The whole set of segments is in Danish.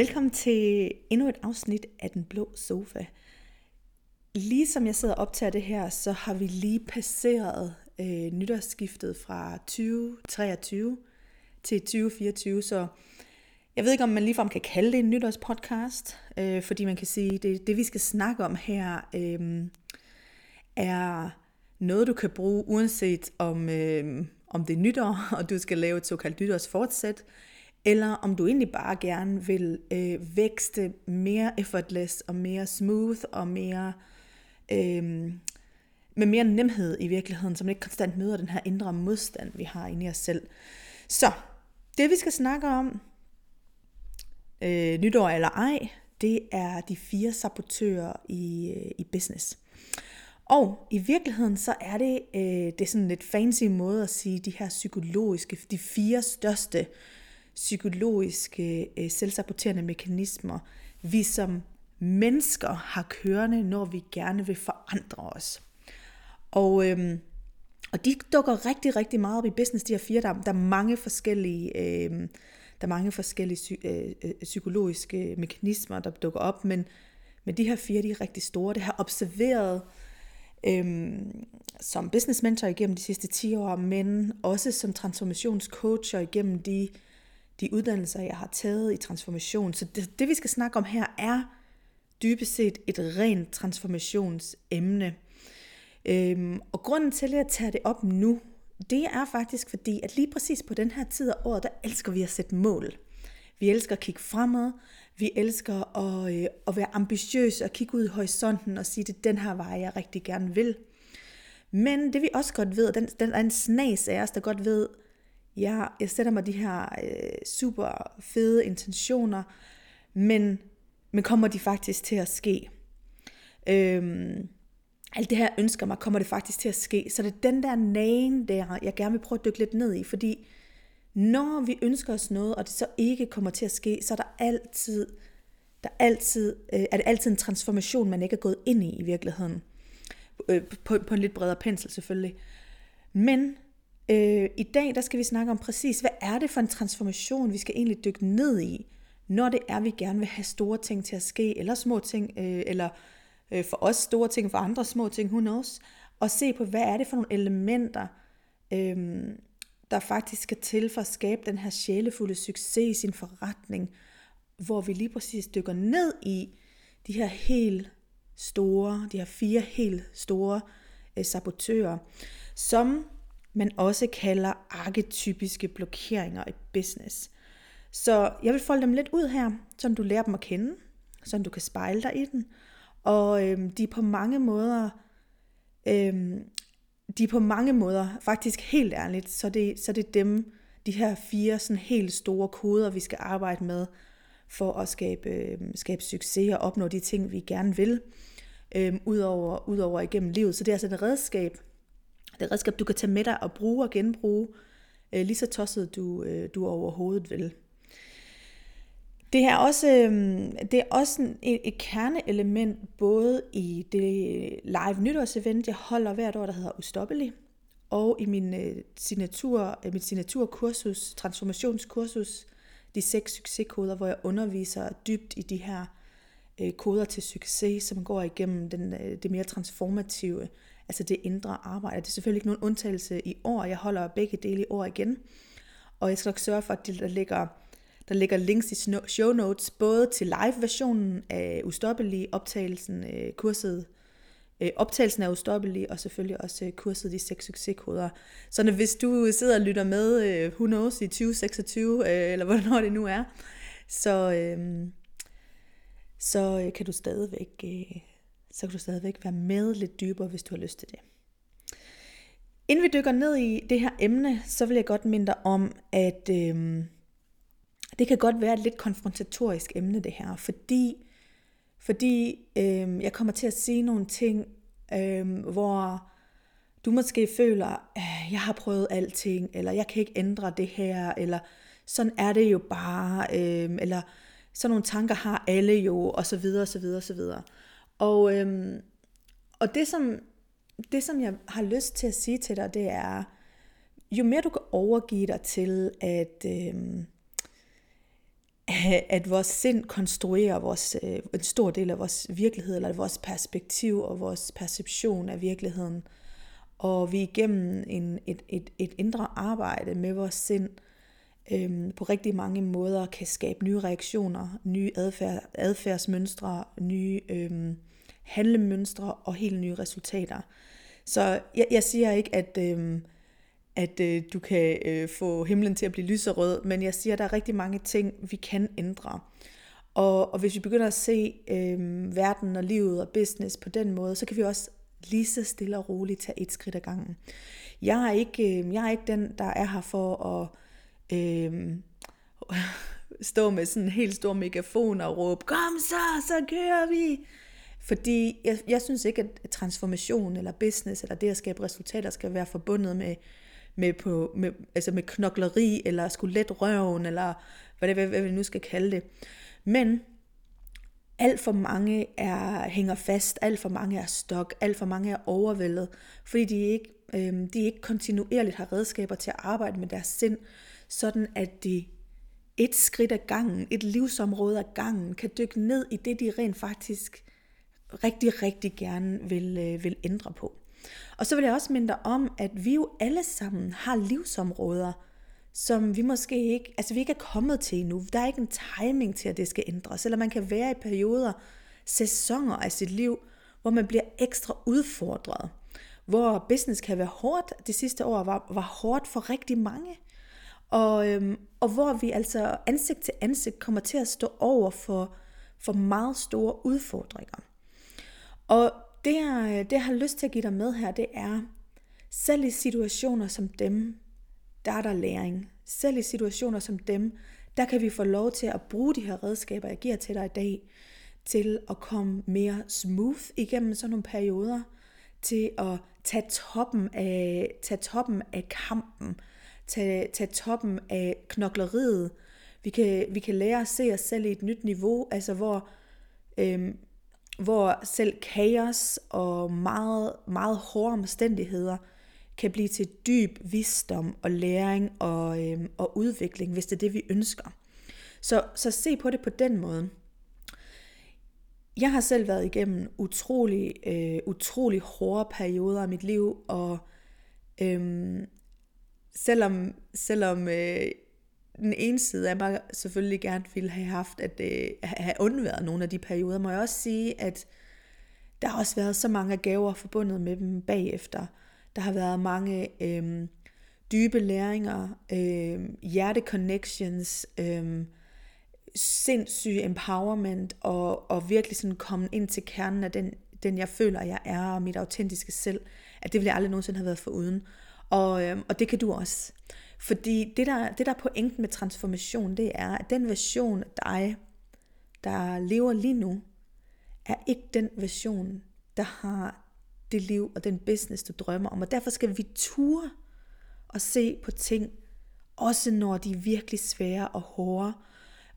Velkommen til endnu et afsnit af Den Blå Sofa. Lige som jeg sidder og optager det her, så har vi lige passeret øh, nytårsskiftet fra 2023 til 2024, så jeg ved ikke, om man ligefrem kan kalde det en nytårspodcast, øh, fordi man kan sige, at det, det vi skal snakke om her, øh, er noget, du kan bruge, uanset om, øh, om det er nytår, og du skal lave et såkaldt nytårsfortsæt, eller om du egentlig bare gerne vil øh, vækste mere effortless og mere smooth og mere øh, med mere nemhed i virkeligheden, så man ikke konstant møder den her indre modstand, vi har inde i os selv. Så det vi skal snakke om, øh, nytår eller ej, det er de fire sabotører i, øh, i business. Og i virkeligheden så er det, øh, det er sådan lidt fancy måde at sige de her psykologiske, de fire største psykologiske øh, selvsaboterende mekanismer, vi som mennesker har kørende, når vi gerne vil forandre os. Og, øhm, og de dukker rigtig, rigtig meget op i business, de her fire. Der, der er mange forskellige, øh, der er mange forskellige psy, øh, øh, psykologiske mekanismer, der dukker op, men, men de her fire, de er rigtig store. Det har observeret øhm, som business mentor igennem de sidste 10 år, men også som transformationscoacher igennem de de uddannelser, jeg har taget i transformation. Så det, det vi skal snakke om her, er dybest set et rent transformationsemne. Øhm, og grunden til, at jeg tager det op nu, det er faktisk fordi, at lige præcis på den her tid af året, der elsker vi at sætte mål. Vi elsker at kigge fremad, vi elsker at, øh, at være ambitiøse og kigge ud i horisonten og sige, det er den her vej, jeg rigtig gerne vil. Men det vi også godt ved, den, den er en snas af os, der godt ved, jeg, jeg sætter mig de her øh, super fede intentioner, men, men kommer de faktisk til at ske? Øhm, alt det her ønsker mig, kommer det faktisk til at ske? Så det er den der nagen der, jeg gerne vil prøve at dykke lidt ned i, fordi når vi ønsker os noget, og det så ikke kommer til at ske, så er der altid, der er, altid, øh, er det altid en transformation, man ikke er gået ind i i virkeligheden. Øh, på, på en lidt bredere pensel selvfølgelig. Men Øh, I dag der skal vi snakke om præcis, hvad er det for en transformation, vi skal egentlig dykke ned i, når det er, vi gerne vil have store ting til at ske, eller små ting, øh, eller øh, for os store ting, for andre små ting, who knows, og se på, hvad er det for nogle elementer, øh, der faktisk skal til for at skabe den her sjælefulde succes i sin forretning, hvor vi lige præcis dykker ned i de her helt store, de her fire helt store øh, sabotører, som man også kalder arketypiske blokeringer i business. Så jeg vil folde dem lidt ud her, så du lærer dem at kende, så du kan spejle dig i den. Og øhm, de er på mange måder, øhm, de er på mange måder, faktisk helt ærligt, så det, så det er dem, de her fire sådan helt store koder, vi skal arbejde med, for at skabe, øhm, skabe succes og opnå de ting, vi gerne vil, øhm, udover, udover igennem livet. Så det er altså et redskab, det er redskab, du kan tage med dig og bruge og genbruge, øh, lige så tosset du, øh, du overhovedet vil. Det er også, øh, det er også en, et kerneelement både i det live nytårsevent, jeg holder hvert år, der hedder Ustoppelig, og i min øh, signatur, øh, mit signaturkursus, transformationskursus, de seks succeskoder, hvor jeg underviser dybt i de her øh, koder til succes, som går igennem den, øh, det mere transformative altså det indre arbejde. Det er selvfølgelig ikke nogen undtagelse i år. Jeg holder begge dele i år igen. Og jeg skal nok sørge for, at der ligger, der ligger links i show notes, både til live-versionen af Ustoppelig, optagelsen, øh, kurset, øh, optagelsen af Ustoppelig, og selvfølgelig også øh, kurset de seks succeskoder. Så hvis du sidder og lytter med, øh, who knows, i 2026, øh, eller hvornår det nu er, så, øh, så øh, kan du stadigvæk øh, så kan du stadigvæk være med lidt dybere, hvis du har lyst til det. Inden vi dykker ned i det her emne, så vil jeg godt minde dig om, at øh, det kan godt være et lidt konfrontatorisk emne det her, fordi, fordi øh, jeg kommer til at sige nogle ting, øh, hvor du måske føler, at jeg har prøvet alting, eller jeg kan ikke ændre det her, eller sådan er det jo bare, øh, eller sådan nogle tanker har alle jo, og så videre, og så videre, og så videre. Og, øhm, og det, som, det, som jeg har lyst til at sige til dig, det er, jo mere du kan overgive dig til, at, øhm, at vores sind konstruerer vores, øh, en stor del af vores virkelighed, eller vores perspektiv og vores perception af virkeligheden. Og vi igennem en, et, et, et indre arbejde med vores sind, øhm, på rigtig mange måder kan skabe nye reaktioner, nye adfærd, adfærdsmønstre, nye øhm, handlemønstre og helt nye resultater. Så jeg, jeg siger ikke, at, øh, at øh, du kan øh, få himlen til at blive lyserød, men jeg siger, at der er rigtig mange ting, vi kan ændre. Og, og hvis vi begynder at se øh, verden og livet og business på den måde, så kan vi også lige så stille og roligt tage et skridt ad gangen. Jeg er ikke, øh, jeg er ikke den, der er her for at øh, stå med sådan en helt stor megafon og råbe, kom så, så kører vi. Fordi jeg, jeg synes ikke, at transformation eller business eller det at skabe resultater skal være forbundet med, med, på, med, altså med knokleri eller skulle let røven eller hvad, det, hvad, hvad vi nu skal kalde det. Men alt for mange er, hænger fast, alt for mange er stok, alt for mange er overvældet, fordi de ikke, øh, de ikke kontinuerligt har redskaber til at arbejde med deres sind, sådan at de et skridt ad gangen, et livsområde ad gangen, kan dykke ned i det, de rent faktisk rigtig, rigtig gerne vil, øh, vil ændre på. Og så vil jeg også minde dig om, at vi jo alle sammen har livsområder, som vi måske ikke, altså vi ikke er kommet til endnu. Der er ikke en timing til, at det skal ændres. Eller man kan være i perioder, sæsoner af sit liv, hvor man bliver ekstra udfordret. Hvor business kan være hårdt. Det sidste år var, var hårdt for rigtig mange. Og, øhm, og hvor vi altså ansigt til ansigt kommer til at stå over for, for meget store udfordringer. Og det, jeg, det, jeg har lyst til at give dig med her, det er, selv i situationer som dem, der er der læring. Selv i situationer som dem, der kan vi få lov til at bruge de her redskaber, jeg giver til dig i dag, til at komme mere smooth igennem sådan nogle perioder, til at tage toppen af, tage toppen af kampen, tage, tage toppen af knokleriet. Vi kan, vi kan lære at se os selv i et nyt niveau, altså hvor, øhm, hvor selv kaos og meget, meget hårde omstændigheder kan blive til dyb visdom og læring og, øhm, og udvikling, hvis det er det, vi ønsker. Så, så se på det på den måde. Jeg har selv været igennem utrolig, øh, utrolig hårde perioder af mit liv, og øhm, selvom, selvom øh, den ene side af mig selvfølgelig gerne ville have haft, at øh, have undværet nogle af de perioder, må jeg også sige, at der har også været så mange gaver forbundet med dem bagefter. Der har været mange øh, dybe læringer, øh, hjerteconnections, øh, sindssyg empowerment, og, og virkelig sådan komme ind til kernen af den, den jeg føler, jeg er, og mit autentiske selv, at det ville jeg aldrig nogensinde have været for uden. Og, øh, og det kan du også. Fordi det der, det der er pointen med transformation, det er, at den version af dig, der lever lige nu, er ikke den version, der har det liv og den business, du drømmer om. Og derfor skal vi ture og se på ting, også når de er virkelig svære og hårde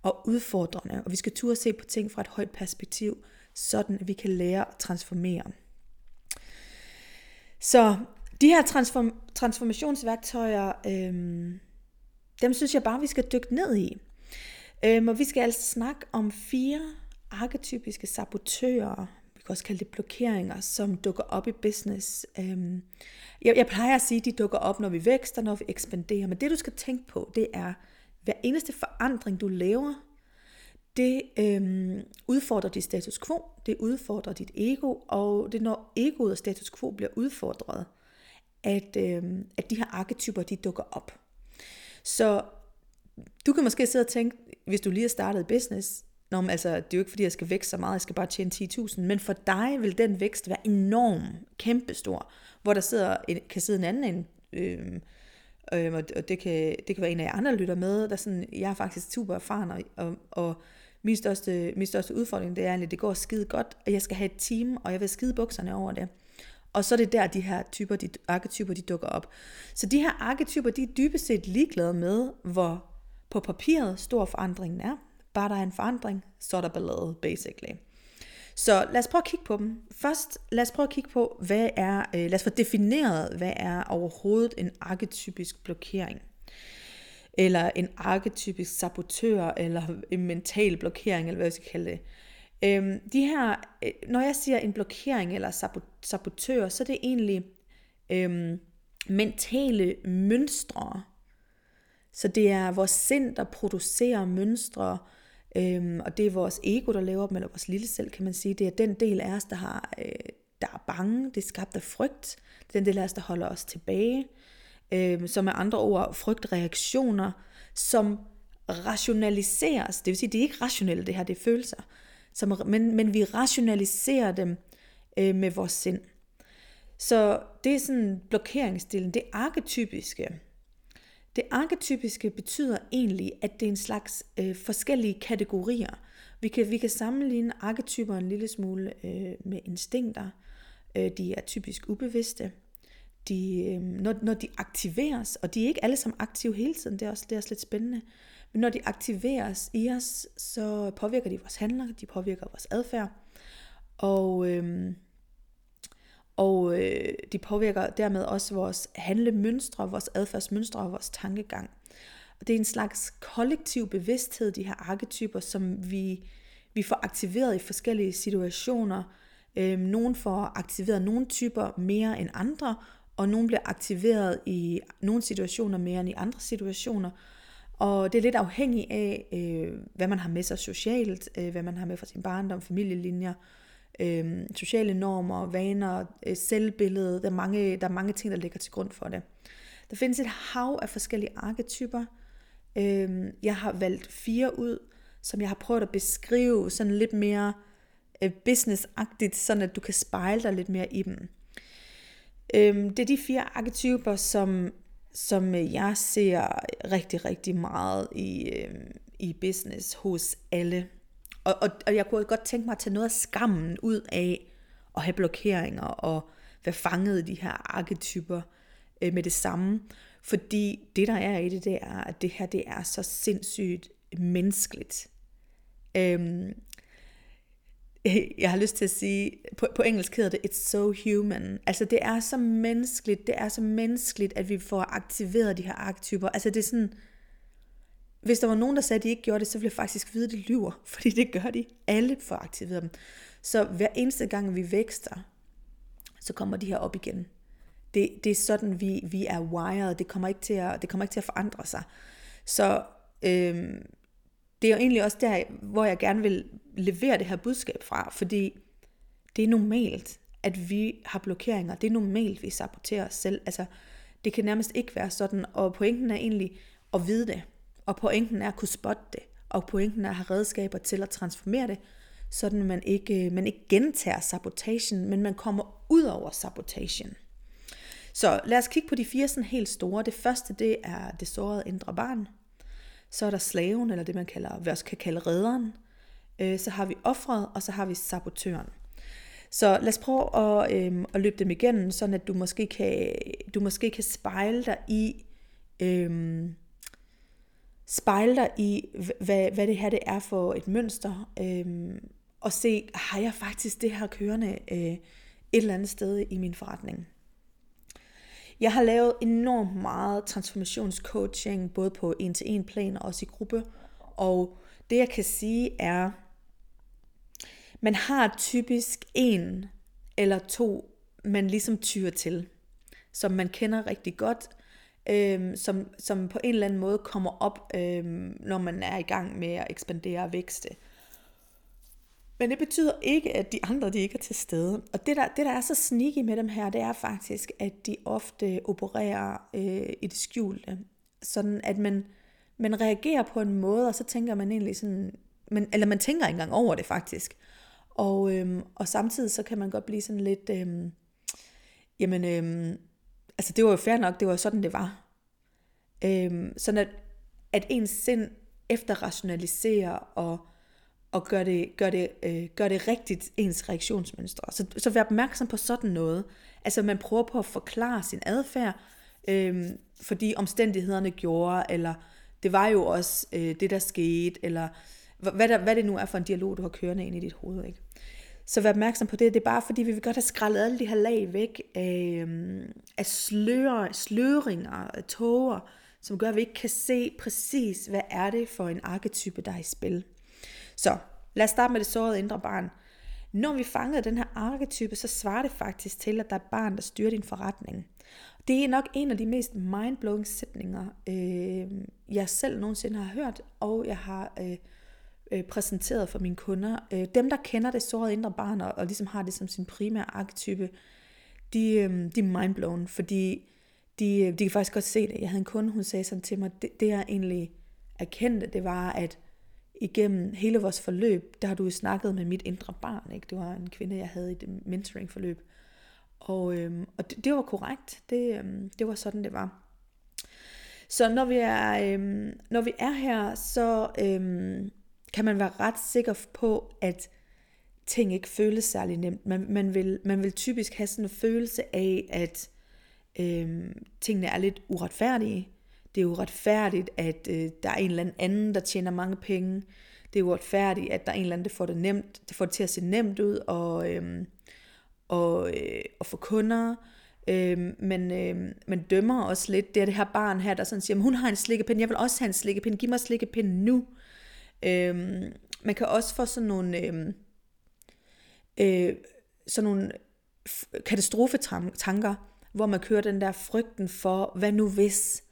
og udfordrende. Og vi skal ture og se på ting fra et højt perspektiv, sådan at vi kan lære at transformere. Så de her transform- transformationsværktøjer, øhm, dem synes jeg bare, vi skal dykke ned i. Øhm, og vi skal altså snakke om fire arketypiske sabotører, vi kan også kalde det blokeringer, som dukker op i business. Øhm, jeg, jeg plejer at sige, at de dukker op, når vi vækster, når vi ekspanderer. Men det du skal tænke på, det er, hver eneste forandring, du laver, det øhm, udfordrer dit status quo, det udfordrer dit ego, og det når egoet og status quo bliver udfordret, at, øh, at de her arketyper, de dukker op. Så du kan måske sidde og tænke, hvis du lige har startet business, Nå, men altså, det er jo ikke fordi, jeg skal vækste så meget, jeg skal bare tjene 10.000, men for dig vil den vækst være enorm, kæmpestor, hvor der sidder, en, kan sidde en anden en, øh, øh, og det kan, det kan være en af jer andre, lytter med, der sådan, jeg er faktisk super erfaren, og, og, og min, største, min største udfordring, det er egentlig, det går skide godt, og jeg skal have et team, og jeg vil skide bukserne over det. Og så er det der, de her typer, de arketyper, de dukker op. Så de her arketyper, de er dybest set ligeglade med, hvor på papiret stor forandringen er. Bare der er en forandring, så er der ballade, basically. Så lad os prøve at kigge på dem. Først, lad os prøve at kigge på, hvad er, øh, lad os få defineret, hvad er overhovedet en arketypisk blokering. eller en arketypisk sabotør, eller en mental blokering, eller hvad vi skal kalde det. Øhm, de her, øh, når jeg siger en blokering eller sabotør, så er det egentlig øhm, mentale mønstre. Så det er vores sind, der producerer mønstre, øhm, og det er vores ego, der laver dem, eller vores lille selv, kan man sige. Det er den del af os, der, har, øh, der er bange, det er skabt af frygt. Det er den del af os, der holder os tilbage. Øhm, som er andre ord frygtreaktioner, som rationaliseres. Det vil sige, det er ikke rationelle, det her, det er følelser. Som, men, men vi rationaliserer dem øh, med vores sind. Så det er sådan blokeringsdelen, det arketypiske. Det arketypiske betyder egentlig, at det er en slags øh, forskellige kategorier. Vi kan, vi kan sammenligne arketyper en lille smule øh, med instinkter. Øh, de er typisk ubevidste. De, øh, når, når de aktiveres, og de er ikke alle sammen aktive hele tiden, det er også, det er også lidt spændende, men når de aktiveres i os, så påvirker de vores handlinger, de påvirker vores adfærd, og, øh, og øh, de påvirker dermed også vores handlemønstre, vores adfærdsmønstre og vores tankegang. Og det er en slags kollektiv bevidsthed, de her arketyper, som vi, vi får aktiveret i forskellige situationer. Øh, nogle får aktiveret nogle typer mere end andre, og nogle bliver aktiveret i nogle situationer mere end i andre situationer. Og det er lidt afhængigt af, øh, hvad man har med sig socialt, øh, hvad man har med fra sin barndom, familielinjer, øh, sociale normer, vaner, øh, selvbillede. Der er, mange, der er mange ting, der ligger til grund for det. Der findes et hav af forskellige arketyper. Øh, jeg har valgt fire ud, som jeg har prøvet at beskrive sådan lidt mere øh, businessagtigt, sådan at du kan spejle dig lidt mere i dem. Øh, det er de fire arketyper, som, som øh, jeg ser rigtig, rigtig meget i, øh, i business hos alle og, og, og jeg kunne godt tænke mig at tage noget af skammen ud af at have blokeringer og være fanget i de her arketyper øh, med det samme. Fordi det der er i det, det er, at det her det er så sindssygt menneskeligt. Øhm, jeg har lyst til at sige, på, på engelsk hedder det, it's so human. Altså det er så menneskeligt, det er så menneskeligt, at vi får aktiveret de her arketyper. Altså det er sådan, hvis der var nogen, der sagde, at de ikke gjorde det, så ville jeg faktisk vide, at de lyver, fordi det gør de. Alle får aktiveret dem. Så hver eneste gang, vi vækster, så kommer de her op igen. Det, det er sådan, vi, vi er wired. Det kommer, ikke til at, det kommer ikke til at forandre sig. Så øhm, det er jo egentlig også der, hvor jeg gerne vil levere det her budskab fra, fordi det er normalt, at vi har blokeringer. Det er normalt, vi saboterer os selv. Altså, det kan nærmest ikke være sådan, og pointen er egentlig at vide det. Og pointen er at kunne spotte det, og pointen er at have redskaber til at transformere det, sådan man ikke, man ikke gentager sabotagen, men man kommer ud over sabotagen. Så lad os kigge på de fire sådan helt store. Det første, det er det sårede indre barn. Så er der slaven, eller det man kalder, vi også kan kalde redderen. Øh, så har vi offret, og så har vi sabotøren. Så lad os prøve at, øhm, at løbe dem igennem, sådan at du måske kan, du måske kan spejle dig i, øhm, spejle dig i, hvad, hvad det her det er for et mønster, øhm, og se, har jeg faktisk det her kørende øh, et eller andet sted i min forretning. Jeg har lavet enormt meget transformationscoaching, både på en-til-en plan og også i gruppe, og det jeg kan sige er, man har typisk en eller to, man ligesom tyrer til, som man kender rigtig godt, øhm, som, som på en eller anden måde kommer op, øhm, når man er i gang med at ekspandere og vækste. Men det betyder ikke, at de andre de ikke er til stede. Og det der, det, der er så sneaky med dem her, det er faktisk, at de ofte opererer øh, i det skjulte. Sådan at man, man reagerer på en måde, og så tænker man egentlig sådan, man, eller man tænker ikke engang over det faktisk. Og, øhm, og samtidig så kan man godt blive sådan lidt, øhm, jamen, øhm, altså det var jo fair nok, det var sådan, det var. Øhm, sådan at, at ens sind efterrationaliserer og, og gør det, gør, det, øh, gør det rigtigt ens reaktionsmønstre. Så, så vær opmærksom på sådan noget. Altså man prøver på at forklare sin adfærd, øh, fordi omstændighederne gjorde, eller det var jo også øh, det, der skete, eller hvad, der, hvad det nu er for en dialog, du har kørende ind i dit hoved. Ikke? Så vær opmærksom på det. Det er bare fordi, vi vil godt have skrællet alle de her lag væk af, af slører, sløringer, af tåger, som gør, at vi ikke kan se præcis, hvad er det for en arketype, der er i spil. Så lad os starte med det sårede indre barn. Når vi fangede den her arketype, så svarer det faktisk til, at der er et barn, der styrer din forretning. Det er nok en af de mest mindblowing sætninger, øh, jeg selv nogensinde har hørt, og jeg har øh, øh, præsenteret for mine kunder. Øh, dem, der kender det sårede indre barn, og, og ligesom har det som sin primære arketype, de, øh, de er mindblown, fordi de, øh, de kan faktisk godt se det. Jeg havde en kunde, hun sagde sådan til mig, det, det jeg egentlig erkendte, det var, at igennem hele vores forløb, der har du jo snakket med mit indre barn. Ikke? Det var en kvinde, jeg havde i det mentoring-forløb. Og, øhm, og det, det var korrekt. Det, øhm, det var sådan, det var. Så når vi er, øhm, når vi er her, så øhm, kan man være ret sikker på, at ting ikke føles særlig nemt. Man, man, vil, man vil typisk have sådan en følelse af, at øhm, tingene er lidt uretfærdige. Det er uretfærdigt, at øh, der er en eller anden, der tjener mange penge. Det er uretfærdigt, at der er en eller anden, der får det nemt, det får det til at se nemt ud og, øh, og, øh, og få kunder. Øh, men øh, man dømmer også lidt. Det er det her barn her, der sådan siger, hun har en slikkepind, jeg vil også have en slikkepind, giv mig slikkepind nu. Øh, man kan også få sådan nogle, øh, øh, sådan nogle katastrofetanker, hvor man kører den der frygten for, hvad nu hvis?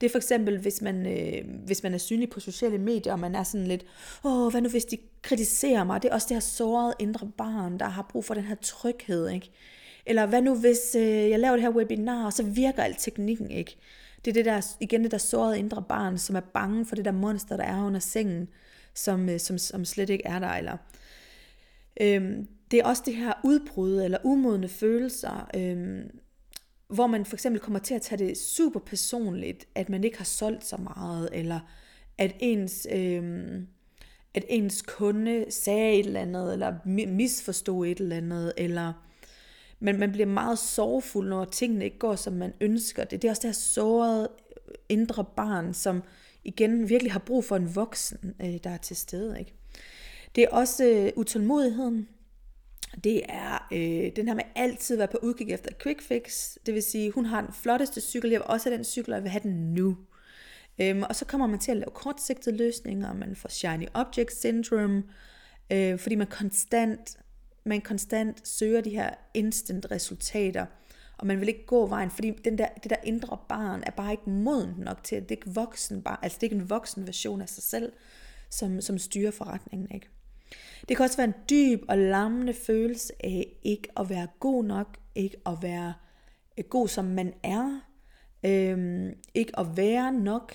Det er for eksempel, hvis man, øh, hvis man er synlig på sociale medier, og man er sådan lidt, åh, hvad nu hvis de kritiserer mig? Det er også det her sårede indre barn, der har brug for den her tryghed, ikke? Eller hvad nu hvis øh, jeg laver det her webinar, og så virker al teknikken ikke? Det er det der, igen det der sårede indre barn, som er bange for det der monster, der er under sengen, som, øh, som, som slet ikke er der. Eller, øh, det er også det her udbrud eller umodne følelser, øh, hvor man for eksempel kommer til at tage det super personligt, at man ikke har solgt så meget, eller at ens, øh, at ens kunde sagde et eller andet, eller misforstod et eller andet, eller men man bliver meget sorgfuld, når tingene ikke går, som man ønsker det. Det er også det her sårede øh, indre barn, som igen virkelig har brug for en voksen, øh, der er til stede. Ikke? Det er også øh, utålmodigheden, det er øh, den her med altid at være på udkig efter et quick fix. Det vil sige, hun har den flotteste cykel, jeg vil også have den cykel, og jeg vil have den nu. Øhm, og så kommer man til at lave kortsigtede løsninger, og man får shiny object syndrome, øh, fordi man konstant, man konstant søger de her instant resultater, og man vil ikke gå vejen, fordi den der, det der indre barn er bare ikke moden nok til, at det er ikke voksen bare, altså det er ikke en voksen version af sig selv, som, som styrer forretningen, ikke? Det kan også være en dyb og lammende følelse af ikke at være god nok, ikke at være øh, god som man er, øhm, ikke at være nok,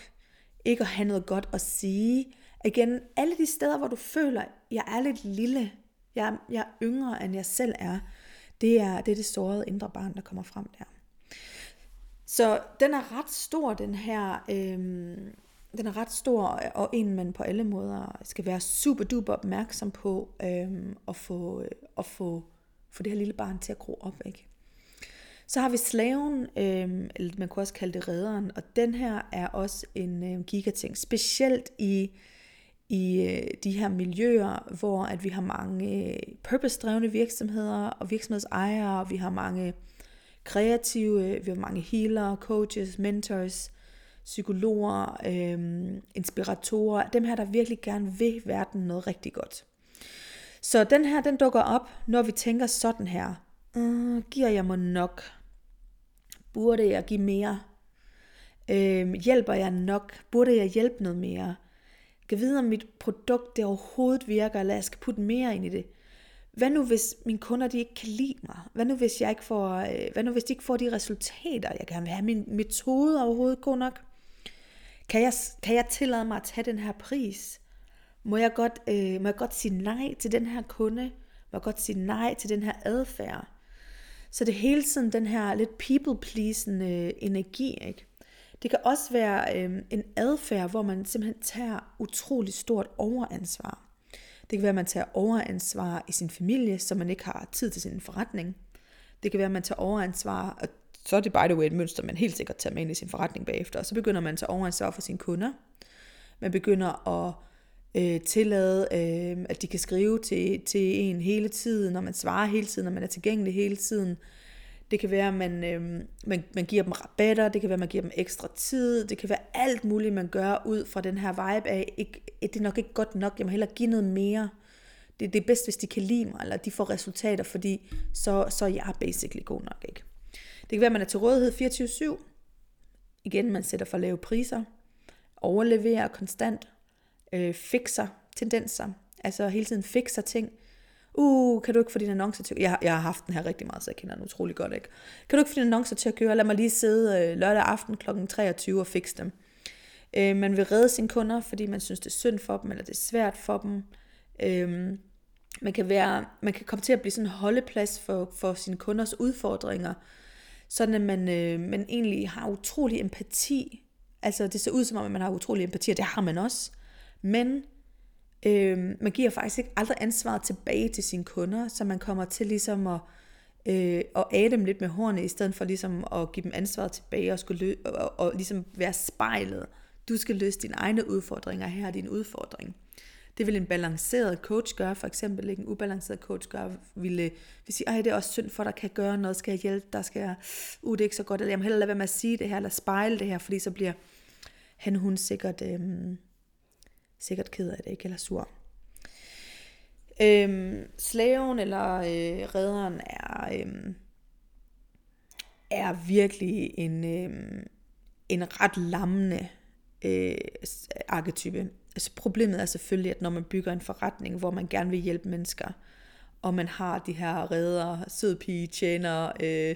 ikke at have noget godt at sige. Igen, alle de steder, hvor du føler, jeg er lidt lille, jeg, jeg er yngre, end jeg selv er, det er det, er det sårede indre barn, der kommer frem der. Så den er ret stor, den her øhm, den er ret stor, og en man på alle måder skal være super duper opmærksom på, øhm, at, få, øh, at få, få det her lille barn til at gro op. Ikke? Så har vi slaven, øhm, eller man kunne også kalde det redderen, og den her er også en øhm, gigating, specielt i, i øh, de her miljøer, hvor at vi har mange øh, purpose-drevne virksomheder og virksomhedsejere, og vi har mange kreative, øh, vi har mange healer, coaches, mentors, psykologer, øh, inspiratorer, dem her, der virkelig gerne vil verden noget rigtig godt. Så den her, den dukker op, når vi tænker sådan her. Uh, giver jeg mig nok? Burde jeg give mere? Øh, hjælper jeg nok? Burde jeg hjælpe noget mere? Kan vide, om mit produkt det overhovedet virker, eller jeg skal putte mere ind i det. Hvad nu hvis mine kunder de ikke kan lide mig? Hvad nu hvis jeg ikke får, øh, hvad nu hvis de ikke får de resultater, jeg gerne vil have? Min metode overhovedet god nok? Kan jeg, kan jeg tillade mig at tage den her pris? Må jeg, godt, øh, må jeg godt sige nej til den her kunde? Må jeg godt sige nej til den her adfærd? Så det er hele tiden den her lidt people-pleasende øh, energi, ikke? Det kan også være øh, en adfærd, hvor man simpelthen tager utrolig stort overansvar. Det kan være, at man tager overansvar i sin familie, så man ikke har tid til sin forretning. Det kan være, at man tager overansvar, og så er det by the way et mønster, man helt sikkert tager med ind i sin forretning bagefter. Og så begynder man at tage for sine kunder. Man begynder at øh, tillade, øh, at de kan skrive til, til en hele tiden, når man svarer hele tiden, når man er tilgængelig hele tiden. Det kan være, at man, øh, man, man giver dem rabatter, det kan være, at man giver dem ekstra tid, det kan være alt muligt, man gør ud fra den her vibe af, ikke, det er nok ikke godt nok, jeg må hellere give noget mere. Det, det er bedst, hvis de kan lide mig, eller de får resultater, fordi så, så er jeg basically god nok. Ikke? Det kan være, at man er til rådighed 24-7. Igen, man sætter for lave priser, overleverer konstant, øh, fikser tendenser, altså hele tiden fikser ting, uh, kan du ikke få din annonce til jeg, jeg har haft den her rigtig meget, så jeg kender den utrolig godt, ikke? Kan du ikke få din annonce til at køre? Lad mig lige sidde øh, lørdag aften kl. 23 og fikse dem. Øh, man vil redde sine kunder, fordi man synes, det er synd for dem, eller det er svært for dem. Øh, man kan, være, man kan komme til at blive sådan en holdeplads for, for sine kunders udfordringer, sådan at man, øh, man egentlig har utrolig empati. Altså det ser ud som om, at man har utrolig empati, og det har man også. Men Øh, man giver faktisk ikke aldrig ansvaret tilbage til sine kunder, så man kommer til ligesom at, øh, at æde dem lidt med hårene, i stedet for ligesom at give dem ansvaret tilbage og, skulle lø- og, og ligesom være spejlet. Du skal løse dine egne udfordringer, her er din udfordring. Det vil en balanceret coach gøre, for eksempel ikke en ubalanceret coach gøre, ville, vil sige, det er også synd for dig, kan gøre noget, skal jeg hjælpe dig, skal jeg, uh, det er ikke så godt, eller jeg må hellere lade være med at sige det her, eller spejle det her, fordi så bliver han, hun sikkert, øhm, sikkert ked af det, ikke? Eller sur. Øhm, slaven eller øh, redderen er, øhm, er virkelig en, øhm, en ret lammende øh, arketype. Altså problemet er selvfølgelig, at når man bygger en forretning, hvor man gerne vil hjælpe mennesker, og man har de her redder, sødpige, tjener, øh,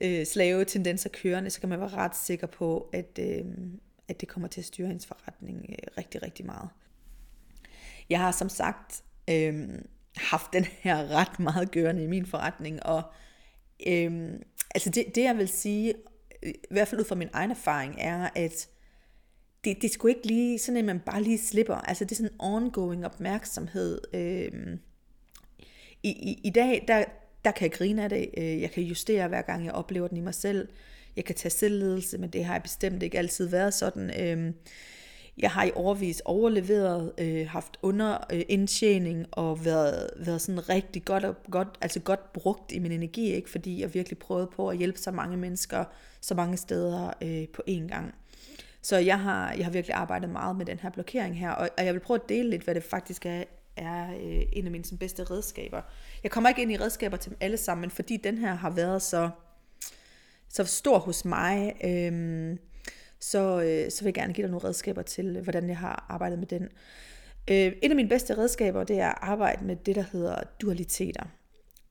øh, slave tendenser kørende, så kan man være ret sikker på, at, øh, at det kommer til at styre ens forretning øh, rigtig, rigtig meget. Jeg har som sagt øh, haft den her ret meget gørende i min forretning, og øh, altså det, det jeg vil sige, øh, i hvert fald ud fra min egen erfaring, er, at det, det skulle ikke lige sådan, at man bare lige slipper. Altså det er sådan en ongoing opmærksomhed. Øh, i, i, I dag, der, der kan jeg grine af det. Øh, jeg kan justere hver gang, jeg oplever den i mig selv jeg kan tage selvledelse, men det har jeg bestemt ikke altid været sådan. Øh, jeg har i overvis overleveret, øh, haft underindtjening øh, og været, været sådan rigtig godt, og godt, altså godt brugt i min energi, ikke? fordi jeg virkelig prøvede på at hjælpe så mange mennesker, så mange steder øh, på én gang. Så jeg har, jeg har virkelig arbejdet meget med den her blokering her, og, og jeg vil prøve at dele lidt, hvad det faktisk er, er øh, en af mine sådan, bedste redskaber. Jeg kommer ikke ind i redskaber til dem alle sammen, men fordi den her har været så så stor hos mig, øh, så, øh, så vil jeg gerne give dig nogle redskaber til, hvordan jeg har arbejdet med den. Øh, en af mine bedste redskaber, det er at arbejde med det, der hedder dualiteter.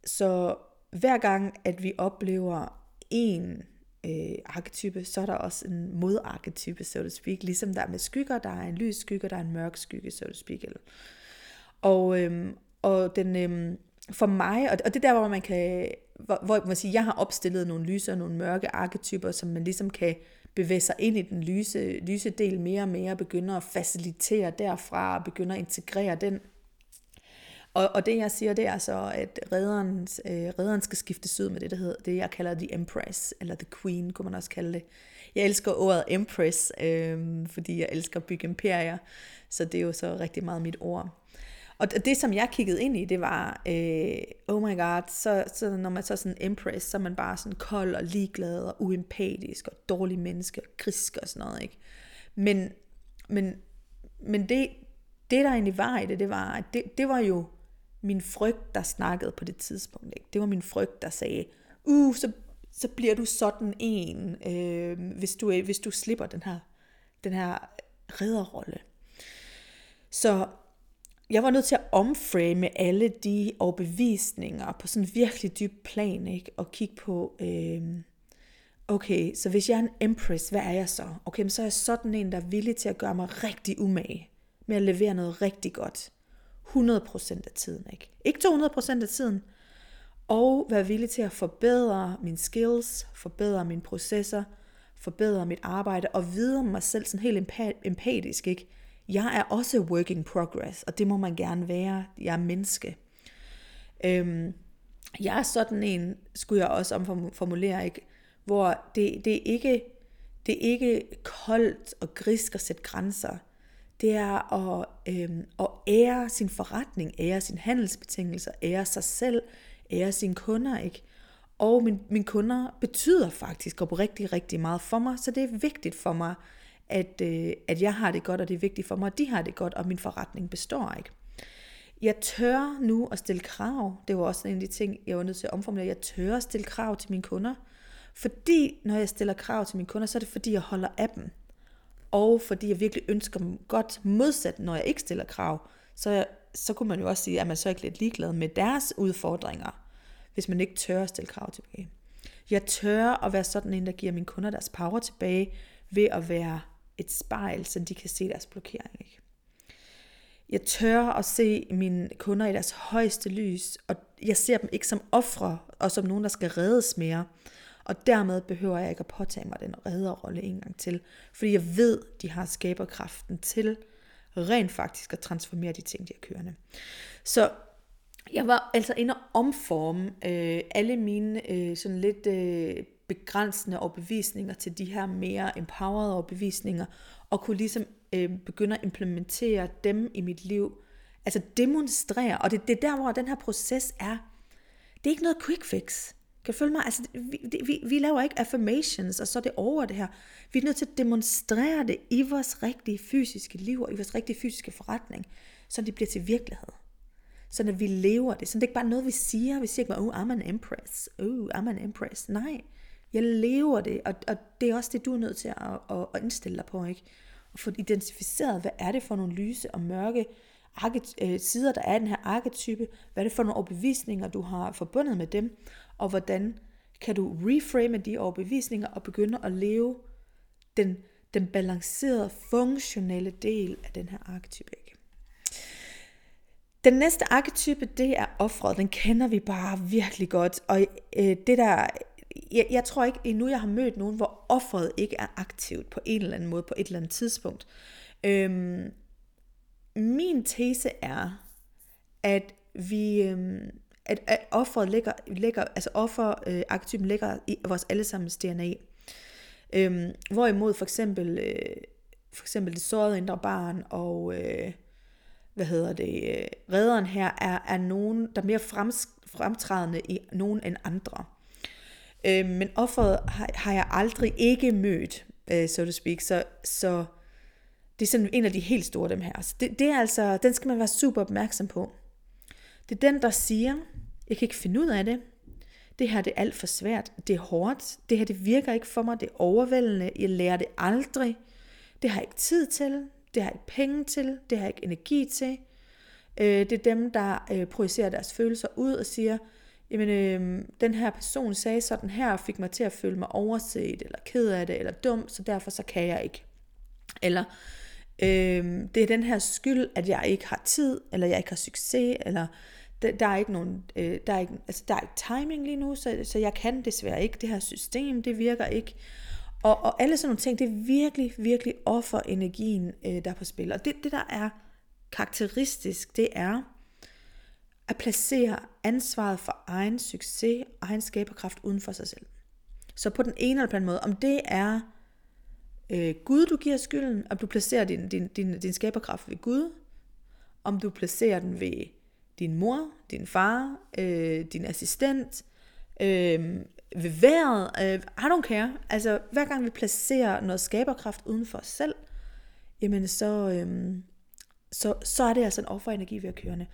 Så hver gang, at vi oplever en øh, arketype, så er der også en modarketype, så to speak. Ligesom der er med skygger, der er en lys skygge, der er en mørk skygge, så to speak. Og, øh, og den, øh, for mig, og det der, hvor man kan hvor, hvor man siger, jeg har opstillet nogle lyse og nogle mørke arketyper, som man ligesom kan bevæge sig ind i den lyse, lyse del mere og mere, begynder at facilitere derfra, og begynder at integrere den. Og, og det jeg siger, det er så, at redderen, øh, redderen skal skiftes ud med det, der hedder, det jeg kalder The Empress, eller The Queen, kunne man også kalde det. Jeg elsker ordet Empress, øh, fordi jeg elsker at bygge imperier, så det er jo så rigtig meget mit ord. Og det, som jeg kiggede ind i, det var, øh, oh my god, så, så når man så er sådan empress, så er man bare sådan kold og ligeglad og uempatisk og dårlig menneske og grisk og sådan noget, ikke? Men, men, men det, det, der egentlig var i det, det var, at det, det var jo min frygt, der snakkede på det tidspunkt. Ikke? Det var min frygt, der sagde, uh, så, så bliver du sådan en, øh, hvis, du, øh, hvis du slipper den her, den her redderrolle. Så jeg var nødt til at omframe alle de overbevisninger på sådan en virkelig dyb plan, ikke? og kigge på, øh, okay, så hvis jeg er en empress, hvad er jeg så? Okay, men så er jeg sådan en, der er villig til at gøre mig rigtig umage med at levere noget rigtig godt. 100% af tiden, ikke? Ikke 200% af tiden. Og være villig til at forbedre mine skills, forbedre mine processer, forbedre mit arbejde og vide om mig selv sådan helt empatisk, ikke? jeg er også work in progress, og det må man gerne være. Jeg er menneske. Øhm, jeg er sådan en, skulle jeg også omformulere, ikke? hvor det, det, er ikke, det er ikke koldt og grisk at sætte grænser. Det er at, øh, at ære sin forretning, ære sin handelsbetingelser, ære sig selv, ære sine kunder, ikke? Og min, mine kunder betyder faktisk og rigtig, rigtig meget for mig, så det er vigtigt for mig, at, øh, at jeg har det godt, og det er vigtigt for mig, at de har det godt, og min forretning består ikke. Jeg tør nu at stille krav. Det var også en af de ting, jeg var nødt til at omformulere. Jeg tør at stille krav til mine kunder. Fordi når jeg stiller krav til mine kunder, så er det fordi, jeg holder af dem. Og fordi jeg virkelig ønsker dem godt modsat, når jeg ikke stiller krav. Så, så kunne man jo også sige, at man så ikke lidt ligeglad med deres udfordringer, hvis man ikke tør at stille krav tilbage. Jeg tør at være sådan en, der giver mine kunder deres power tilbage, ved at være et spejl, så de kan se deres blokering. Ikke? Jeg tør at se mine kunder i deres højeste lys, og jeg ser dem ikke som ofre, og som nogen, der skal reddes mere. Og dermed behøver jeg ikke at påtage mig den redderrolle en gang til, fordi jeg ved, de har skaberkraften til rent faktisk at transformere de ting, de har kørende. Så jeg var altså inde og omforme øh, alle mine øh, sådan lidt øh, begrænsende overbevisninger til de her mere empowered overbevisninger, og kunne ligesom øh, begynde at implementere dem i mit liv. Altså demonstrere, og det, det er der, hvor den her proces er. Det er ikke noget quick fix. Kan du følge mig? Altså, vi, vi, vi laver ikke affirmations, og så er det over det her. Vi er nødt til at demonstrere det i vores rigtige fysiske liv, og i vores rigtige fysiske forretning, så det bliver til virkelighed. Så når vi lever det. Så det er ikke bare noget, vi siger. Vi siger ikke bare, oh, I'm an empress. Oh, I'm an empress. Nej, jeg lever det, og, og det er også det, du er nødt til at, at, at indstille dig på, ikke? Og få identificeret, hvad er det for nogle lyse og mørke øh, Øh, sider, der er i den her arketype, hvad er det for nogle overbevisninger, du har forbundet med dem, og hvordan kan du reframe de overbevisninger og begynde at leve den, den balancerede, funktionelle del af den her arketype. Ikke? Den næste arketype, det er offret. Den kender vi bare virkelig godt. Og øh, det der jeg, jeg tror ikke endnu, jeg har mødt nogen, hvor offeret ikke er aktivt på en eller anden måde, på et eller andet tidspunkt. Øhm, min tese er, at vi, øhm, at, at offeret ligger, ligger altså offerarketypen øh, ligger i vores allesammens DNA. Øhm, hvorimod for eksempel, øh, for eksempel det sårede indre barn og øh, hvad hedder det, øh, redderen her er, er nogen, der er mere fremtrædende i nogen end andre. Øh, men offeret har, har jeg aldrig ikke mødt, øh, so to speak, så, så det er sådan en af de helt store dem her. Så det, det er altså, den skal man være super opmærksom på. Det er den, der siger, jeg kan ikke finde ud af det, det her det er alt for svært, det er hårdt, det her det virker ikke for mig, det er overvældende, jeg lærer det aldrig, det har jeg ikke tid til, det har jeg ikke penge til, det har jeg ikke energi til. Øh, det er dem, der øh, projicerer deres følelser ud og siger, jamen øh, den her person sagde sådan her, og fik mig til at føle mig overset, eller ked af det, eller dum, så derfor så kan jeg ikke. Eller øh, det er den her skyld, at jeg ikke har tid, eller jeg ikke har succes, eller der, der er ikke nogen, øh, der er ikke, altså der er ikke timing lige nu, så, så jeg kan desværre ikke, det her system, det virker ikke. Og, og alle sådan nogle ting, det er virkelig, virkelig offer energien, øh, der er på spil. Og det, det der er karakteristisk, det er, at placere ansvaret for egen succes og egen skaberkraft uden for sig selv. Så på den ene eller på den måde, om det er øh, Gud, du giver skylden, om du placerer din, din, din, din skaberkraft ved Gud, om du placerer den ved din mor, din far, øh, din assistent, øh, ved vejret, øh, I don't care. Altså, hver gang vi placerer noget skaberkraft uden for os selv, jamen så, øh, så, så er det altså en offerenergi vi har kørende.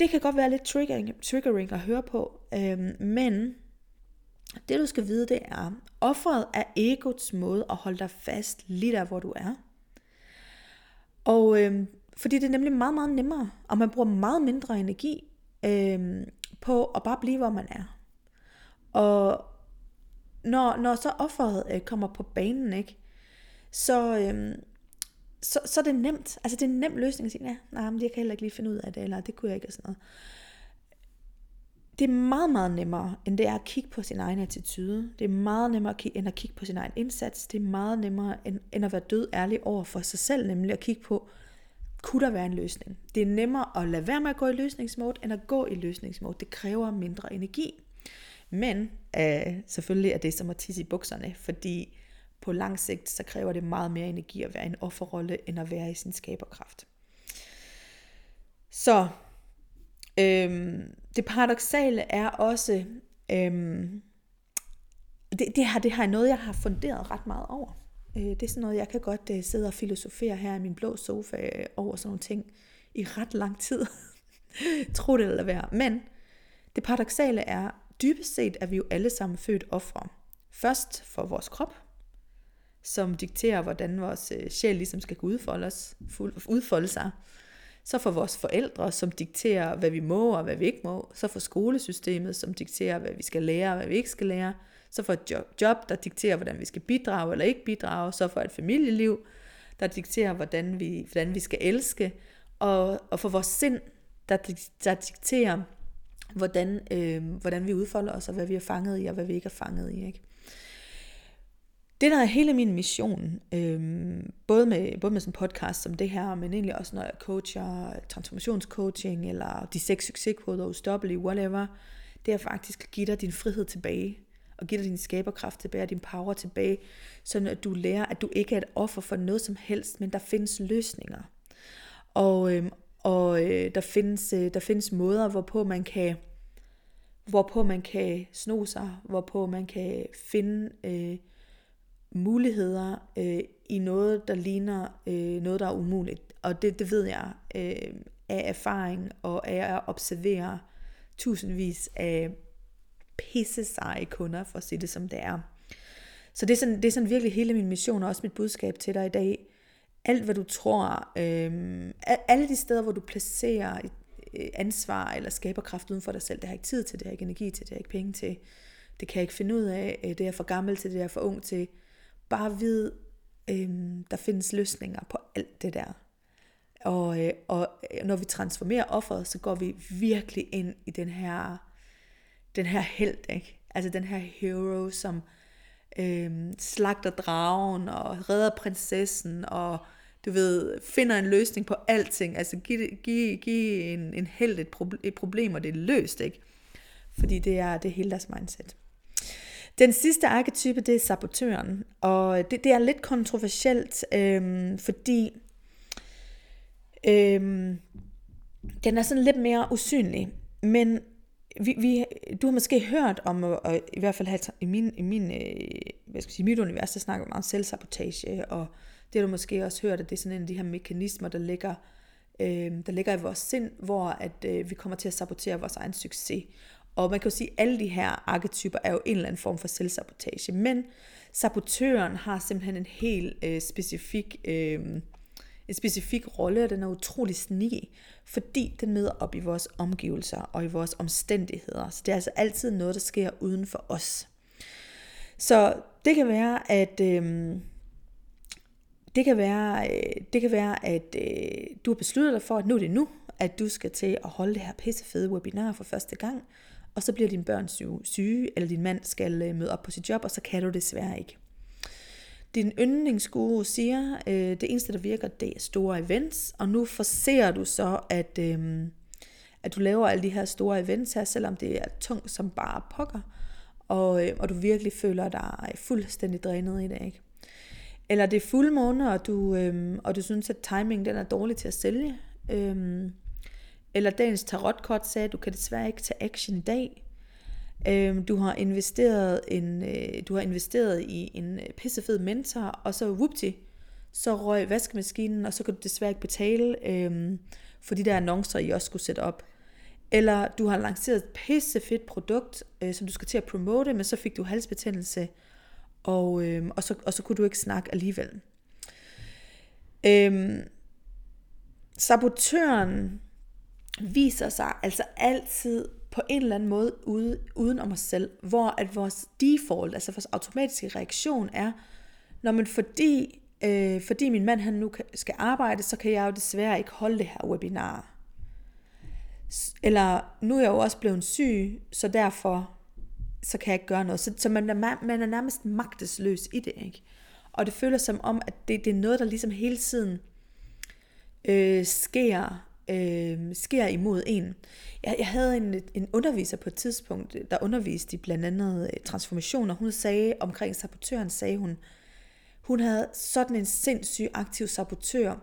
Det kan godt være lidt triggering, triggering at høre på, øh, men det du skal vide, det er, offeret er egots måde at holde dig fast lige der, hvor du er. Og øh, fordi det er nemlig meget, meget nemmere, og man bruger meget mindre energi øh, på at bare blive, hvor man er. Og når, når så offeret øh, kommer på banen, ikke, så, øh, så, så er det nemt. Altså det er en nem løsning at sige, ja, nej, men jeg kan heller ikke lige finde ud af det, eller det kunne jeg ikke, og sådan noget. Det er meget, meget nemmere, end det er at kigge på sin egen attitude. Det er meget nemmere end at kigge på sin egen indsats. Det er meget nemmere end, end at være død ærlig over for sig selv, nemlig at kigge på, kunne der være en løsning? Det er nemmere at lade være med at gå i løsningsmode, end at gå i løsningsmode. Det kræver mindre energi. Men øh, selvfølgelig er det som at tisse i bukserne, fordi på lang sigt, så kræver det meget mere energi at være i en offerrolle, end at være i sin skaberkraft. Så øhm, det paradoxale er også, Øhm, det, det, her, det her er noget, jeg har funderet ret meget over. Øh, det er sådan noget, jeg kan godt øh, sidde og filosofere her i min blå sofa øh, over sådan nogle ting i ret lang tid. Tro det eller være. Men det paradoxale er, dybest set er vi jo alle sammen født ofre. Først for vores krop, som dikterer, hvordan vores øh, sjæl ligesom skal kunne udfolde, os, udfolde sig. Så for vores forældre, som dikterer, hvad vi må og hvad vi ikke må. Så for skolesystemet, som dikterer, hvad vi skal lære og hvad vi ikke skal lære. Så for et job, job, der dikterer, hvordan vi skal bidrage eller ikke bidrage. Så for et familieliv, der dikterer, hvordan vi, hvordan vi skal elske. Og, og for vores sind, der, der dikterer, hvordan, øh, hvordan vi udfolder os, og hvad vi er fanget i, og hvad vi ikke er fanget i. Ikke? Det, der er hele min mission, øh, både, med, både med sådan en podcast som det her, men egentlig også når jeg coacher, transformationscoaching, eller de seks succeskoder, ustoppelige, whatever, det er faktisk at give dig din frihed tilbage, og give dig din skaberkraft tilbage, og din power tilbage, så at du lærer, at du ikke er et offer for noget som helst, men der findes løsninger. Og, øh, og øh, der, findes, øh, der findes måder, hvorpå man kan hvorpå man kan sno sig, hvorpå man kan finde øh, muligheder øh, i noget, der ligner øh, noget, der er umuligt. Og det, det ved jeg øh, af erfaring og af at observere tusindvis af pisse seje kunder, for at sige det som det er. Så det er, sådan, det er sådan virkelig hele min mission, og også mit budskab til dig i dag. Alt hvad du tror, øh, alle de steder, hvor du placerer øh, ansvar eller skaberkraft uden for dig selv, det har jeg ikke tid til, det har jeg ikke energi til, det har jeg ikke penge til, det kan jeg ikke finde ud af, øh, det er jeg for gammel til, det er jeg for ung til, bare vid, øhm, der findes løsninger på alt det der. Og, øh, og øh, når vi transformerer offeret, så går vi virkelig ind i den her, den her held, ikke? Altså den her hero, som øhm, slagter dragen og redder prinsessen og du ved, finder en løsning på alting. Altså giv, giv, giv en, en held et, proble- et problem, og det er løst, ikke? Fordi det er, det er hele deres mindset. Den sidste arketype, det er sabotøren, og det, det er lidt kontroversielt, øhm, fordi øhm, den er sådan lidt mere usynlig, men vi, vi, du har måske hørt om, og i hvert fald i min, i min øh, hvad skal jeg sige, mit univers, der snakker meget om selvsabotage, og det har du måske også hørt, at det er sådan en af de her mekanismer, der ligger, øh, der ligger i vores sind, hvor at øh, vi kommer til at sabotere vores egen succes. Og man kan jo sige, at alle de her arketyper er jo en eller anden form for selvsabotage. Men sabotøren har simpelthen en helt øh, specifik, øh, en specifik rolle, og den er utrolig sneaky, fordi den møder op i vores omgivelser og i vores omstændigheder. Så det er altså altid noget, der sker uden for os. Så det kan være, at... Øh, det kan være, øh, det kan være, at øh, du har besluttet dig for, at nu er det nu, at du skal til at holde det her pissefede webinar for første gang og så bliver dine børn syge, eller din mand skal øh, møde op på sit job, og så kan du desværre ikke. Din yndlingsguru siger, øh, det eneste, der virker, det er store events, og nu forser du så, at, øh, at du laver alle de her store events her, selvom det er tungt som bare pokker, og, øh, og du virkelig føler dig øh, fuldstændig drænet i det, ikke? Eller det er fuldmåne, og du, øh, og du synes, at timing den er dårlig til at sælge. Øh, eller dagens tarotkort sagde, at du kan desværre ikke tage action i dag. Øhm, du har investeret en, øh, du har investeret i en øh, pissefed mentor, og så whoopty, så røg vaskemaskinen, og så kan du desværre ikke betale øhm, for de der annoncer, I også skulle sætte op. Eller du har lanceret et pissefedt produkt, øh, som du skal til at promote, men så fik du halsbetændelse, og, øhm, og, så, og så kunne du ikke snakke alligevel. Øhm, sabotøren viser sig altså altid på en eller anden måde ude, uden om os selv, hvor at vores default, altså vores automatiske reaktion er, når man fordi, øh, fordi min mand han nu skal arbejde, så kan jeg jo desværre ikke holde det her webinar. Eller nu er jeg jo også blevet syg, så derfor så kan jeg ikke gøre noget. Så, så man, er, man er nærmest magtesløs i det, ikke? Og det føles som om, at det, det er noget, der ligesom hele tiden øh, sker øh, sker imod en. Jeg, jeg havde en, en underviser på et tidspunkt, der underviste i blandt andet øh, transformationer. Hun sagde omkring sabotøren, sagde hun, hun havde sådan en sindssyg aktiv sabotør,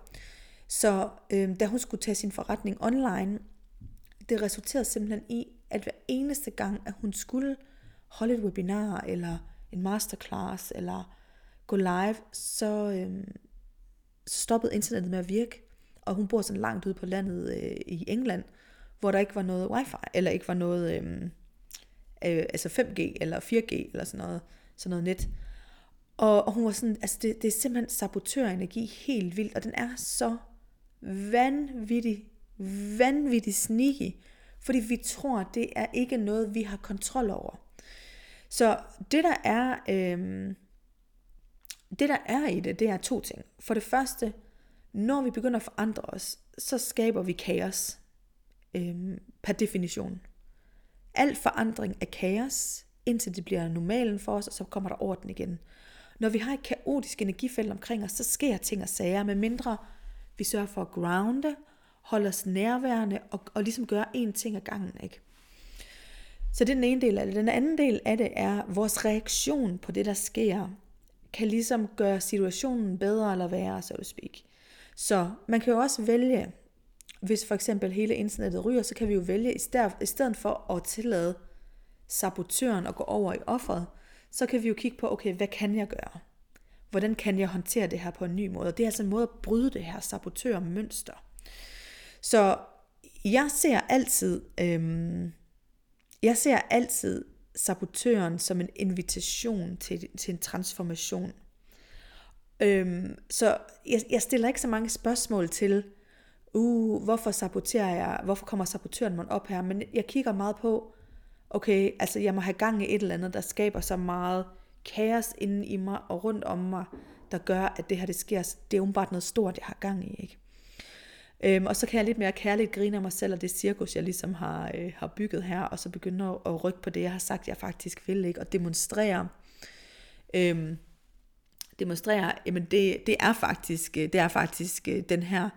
så øh, da hun skulle tage sin forretning online, det resulterede simpelthen i, at hver eneste gang, at hun skulle holde et webinar, eller en masterclass, eller gå live, så, øh, så stoppede internettet med at virke. Og hun bor sådan langt ude på landet øh, i England, hvor der ikke var noget wifi, eller ikke var noget, øh, øh, altså 5G, eller 4G, eller sådan noget, sådan noget net. Og, og hun var sådan, altså det, det er simpelthen sabotørenergi helt vildt, og den er så vanvittig, vanvittig sneaky, fordi vi tror, det er ikke noget, vi har kontrol over. Så det der er, øh, det der er i det, det er to ting. For det første, når vi begynder at forandre os, så skaber vi kaos øhm, per definition. Al forandring er kaos, indtil det bliver normalen for os, og så kommer der orden igen. Når vi har et kaotisk energifelt omkring os, så sker ting og sager, med mindre vi sørger for at grounde, holde os nærværende og, og ligesom gøre én ting ad gangen. Ikke? Så det er den ene del af det. Den anden del af det er, vores reaktion på det, der sker, kan ligesom gøre situationen bedre eller værre, så to speak. Så man kan jo også vælge, hvis for eksempel hele internettet ryger, så kan vi jo vælge, i stedet for at tillade sabotøren at gå over i offeret, så kan vi jo kigge på, okay, hvad kan jeg gøre? Hvordan kan jeg håndtere det her på en ny måde? Og det er altså en måde at bryde det her sabotørmønster. Så jeg ser altid, øhm, jeg ser altid sabotøren som en invitation til, til en transformation. Øhm, så jeg, jeg stiller ikke så mange spørgsmål til, uh, hvorfor saboterer jeg, hvorfor kommer sabotøren mig op her, men jeg kigger meget på, okay, altså jeg må have gang i et eller andet, der skaber så meget kaos inde i mig og rundt om mig, der gør, at det her det sker. Det er bare noget stort, jeg har gang i. Ikke? Øhm, og så kan jeg lidt mere kærligt grine af mig selv, og det cirkus, jeg ligesom har, øh, har bygget her, og så begynde at, at rykke på det, jeg har sagt, jeg faktisk vil, ikke? og demonstrere. Øhm, demonstrere, jamen det, det er faktisk, øh, det er faktisk øh, den her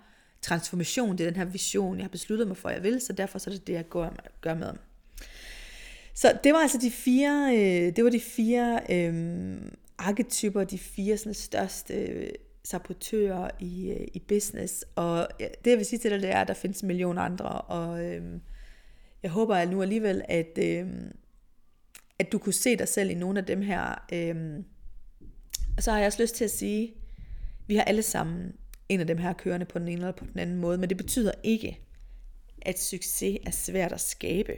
transformation, det er den her vision, jeg har besluttet mig for, at jeg vil, så derfor så er det det, jeg gør, gør med. Så det var altså de fire, øh, det var de fire øh, arketyper, de fire sådan, største øh, sabotører i, øh, i business. Og det jeg vil sige til dig, det er, at der findes en million andre, og øh, jeg håber at nu alligevel, at, øh, at du kunne se dig selv i nogle af dem her. Øh, så har jeg også lyst til at sige, vi har alle sammen en af dem her kørende på den ene eller på den anden måde, men det betyder ikke, at succes er svært at skabe.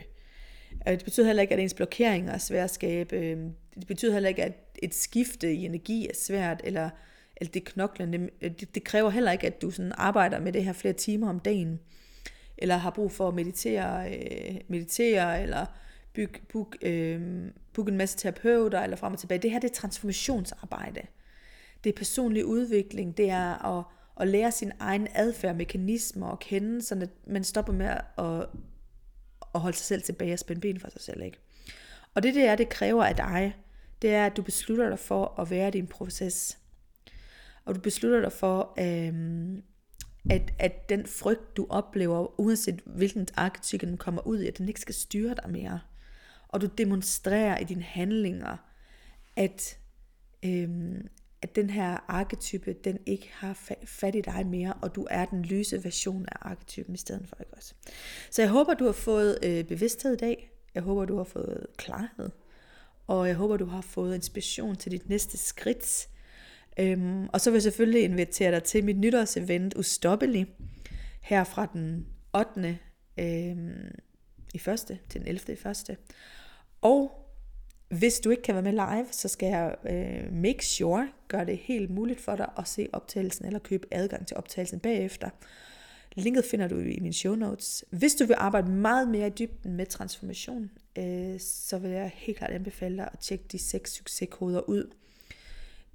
Det betyder heller ikke, at ens blokeringer er svært at skabe. Øhm, det betyder heller ikke, at et skifte i energi er svært, eller, eller det knoklende. Øh, det, det kræver heller ikke, at du sådan arbejder med det her flere timer om dagen, eller har brug for at meditere, øh, meditere eller book, book, øh, book en masse terapeuter, eller frem og tilbage. Det her det er transformationsarbejde. Det er personlig udvikling, det er at, at lære sin egen adfærd, mekanismer og kende, så man stopper med at at holde sig selv tilbage og spænde ben for sig selv. Ikke? Og det det er, det kræver af dig, det er, at du beslutter dig for at være din proces. Og du beslutter dig for, øh, at, at den frygt, du oplever, uanset hvilken arketype den kommer ud i, at den ikke skal styre dig mere. Og du demonstrerer i dine handlinger, at, øhm, at den her arketype, den ikke har fat i dig mere, og du er den lyse version af arketypen i stedet for, ikke også? Så jeg håber, du har fået øh, bevidsthed i dag. Jeg håber, du har fået klarhed. Og jeg håber, du har fået inspiration til dit næste skridt. Øhm, og så vil jeg selvfølgelig invitere dig til mit nytårsevent Ustoppelig, her fra den 8. Øhm, i første til den 11. i første. Og hvis du ikke kan være med live, så skal jeg øh, make sure, gøre det helt muligt for dig at se optagelsen eller købe adgang til optagelsen bagefter. Linket finder du i mine show notes. Hvis du vil arbejde meget mere i dybden med transformation, øh, så vil jeg helt klart anbefale dig at tjekke de seks succeskoder ud.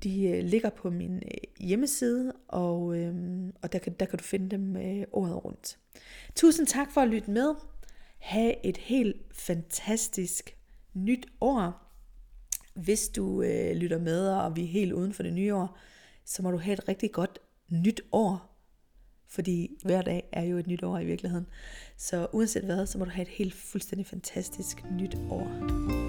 De øh, ligger på min øh, hjemmeside, og, øh, og der, kan, der kan du finde dem øh, året rundt. Tusind tak for at lytte med have et helt fantastisk nyt år. Hvis du øh, lytter med, og vi er helt uden for det nye år, så må du have et rigtig godt nyt år. Fordi hver dag er jo et nyt år i virkeligheden. Så uanset hvad, så må du have et helt fuldstændig fantastisk nyt år.